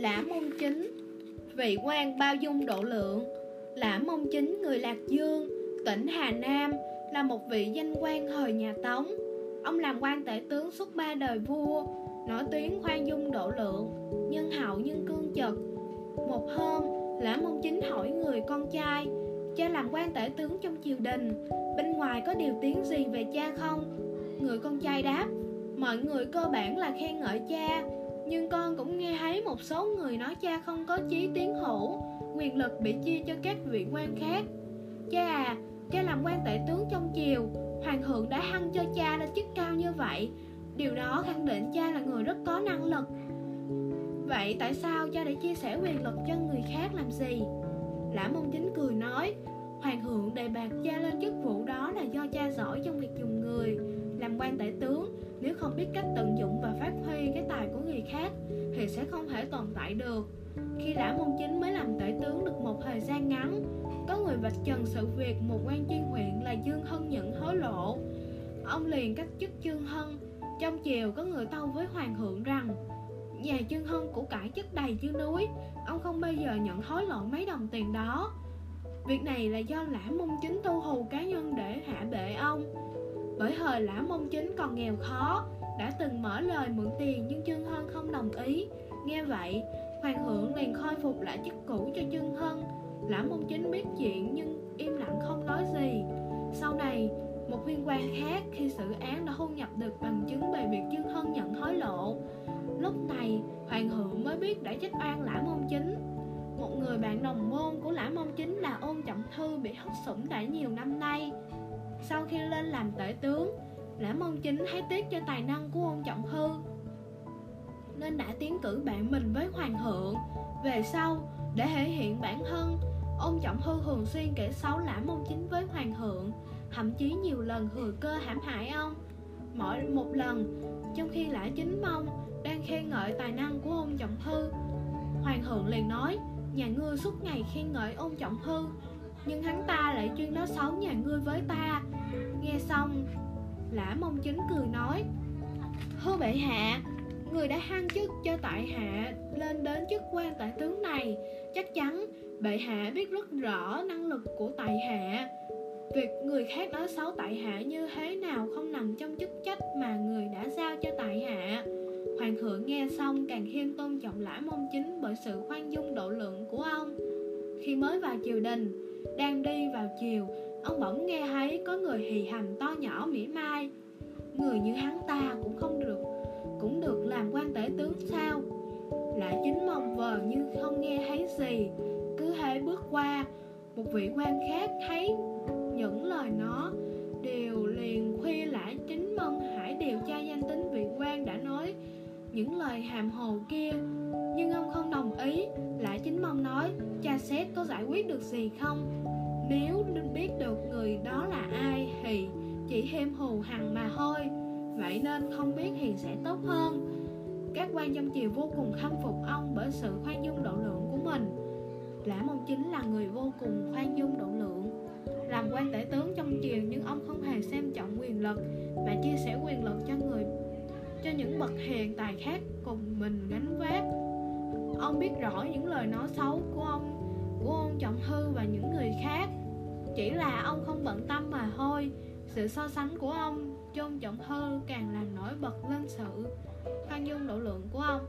Lã Môn Chính, vị quan bao dung độ lượng. Lã mông chính người lạc dương tỉnh hà nam là một vị danh quan thời nhà tống. Ông làm quan tể tướng suốt ba đời vua nổi tiếng khoan dung độ lượng nhân hậu nhưng cương trực. Một hôm lã mông chính hỏi người con trai cha làm quan tể tướng trong triều đình bên ngoài có điều tiếng gì về cha không? Người con trai đáp mọi người cơ bản là khen ngợi cha nhưng con cũng nghe thấy một số người nói cha không có chí tiến hữu, quyền lực bị chia cho các vị quan khác. Cha à cha làm quan tể tướng trong triều, hoàng thượng đã hăng cho cha lên chức cao như vậy. Điều đó khẳng định cha là người rất có năng lực. Vậy tại sao cha lại chia sẻ quyền lực cho người khác làm gì? Lã mông chính cười nói, hoàng thượng đề bạt cha lên chức vụ đó là do cha giỏi trong việc dùng người, làm quan tể tướng nếu không biết cách tận dụng và phát huy cái tài của người khác, thì sẽ không thể tồn tại được. Khi lã môn chính mới làm tể tướng được một thời gian ngắn, có người vạch trần sự việc một quan chuyên huyện là dương hân nhận hối lộ. Ông liền cách chức dương hân, trong chiều có người tâu với hoàng thượng rằng, nhà dương hân của cải chất đầy như núi, ông không bao giờ nhận hối lộ mấy đồng tiền đó. Việc này là do lã môn chính tu hù cá nhân để hạ bệ ông bởi thời lã mông chính còn nghèo khó, đã từng mở lời mượn tiền nhưng trương hân không đồng ý. Nghe vậy, hoàng thượng liền khôi phục lại chức cũ cho trương hân. Lã mông chính biết chuyện nhưng im lặng không nói gì. Sau này, một viên quan khác khi xử án đã thu nhập được bằng chứng về việc trương hân nhận hối lộ. Lúc này, hoàng thượng mới biết đã trách oan lã mông chính. Một người bạn đồng môn của lã mông chính là ôn trọng thư bị hất sủng đã nhiều năm nay lên làm tể tướng. Lã mông chính thấy tiếc cho tài năng của ông trọng hư, nên đã tiến cử bạn mình với hoàng thượng về sau, để thể hiện bản thân, ông trọng hư thường xuyên kể xấu lã mông chính với hoàng thượng thậm chí nhiều lần thừa cơ hãm hại ông. Mỗi một lần, trong khi lã chính mông đang khen ngợi tài năng của ông trọng hư, hoàng thượng liền nói, nhà ngươi suốt ngày khen ngợi ông trọng hư, nhưng hắn ta lại chuyên nói xấu nhà ngươi với ta nghe xong, lã mông chính cười nói hư bệ hạ, người đã hăng chức cho tại hạ lên đến chức quan tại tướng này. Chắc chắn bệ hạ biết rất rõ năng lực của tại hạ. Việc người khác nói xấu tại hạ như thế nào không nằm trong chức trách mà người đã giao cho tại hạ. Hoàng thượng nghe xong càng thêm tôn trọng lã mông chính bởi sự khoan dung độ lượng của ông. Khi mới vào triều đình, đang đi vào chiều Ông bỗng nghe thấy có người hì hầm to nhỏ mỉa mai. Người như hắn ta cũng không được, Cũng được làm quan tể tướng sao? Lại chính mong vờ như không nghe thấy gì, Cứ thế bước qua, Một vị quan khác thấy những lời nó, Đều liền khuya lại chính mong hãy điều tra danh tính vị quan đã nói Những lời hàm hồ kia. Nhưng ông không đồng ý, Lại chính mong nói, Cha xét có giải quyết được gì không? Nếu biết được người đó là ai thì chỉ thêm hù hằng mà thôi. Vậy nên không biết thì sẽ tốt hơn. Các quan trong triều vô cùng khâm phục ông bởi sự khoan dung độ lượng của mình. Lã mông chính là người vô cùng khoan dung độ lượng. Làm quan tể tướng trong triều nhưng ông không hề xem trọng quyền lực mà chia sẻ quyền lực cho người, cho những bậc hiền tài khác cùng mình gánh vác. Ông biết rõ những lời nói xấu của ông của ông trọng thư và những người khác chỉ là ông không bận tâm mà thôi. Sự so sánh của ông chôn trọng hơn càng làm nổi bật lên sự. Khoan dung độ lượng của ông.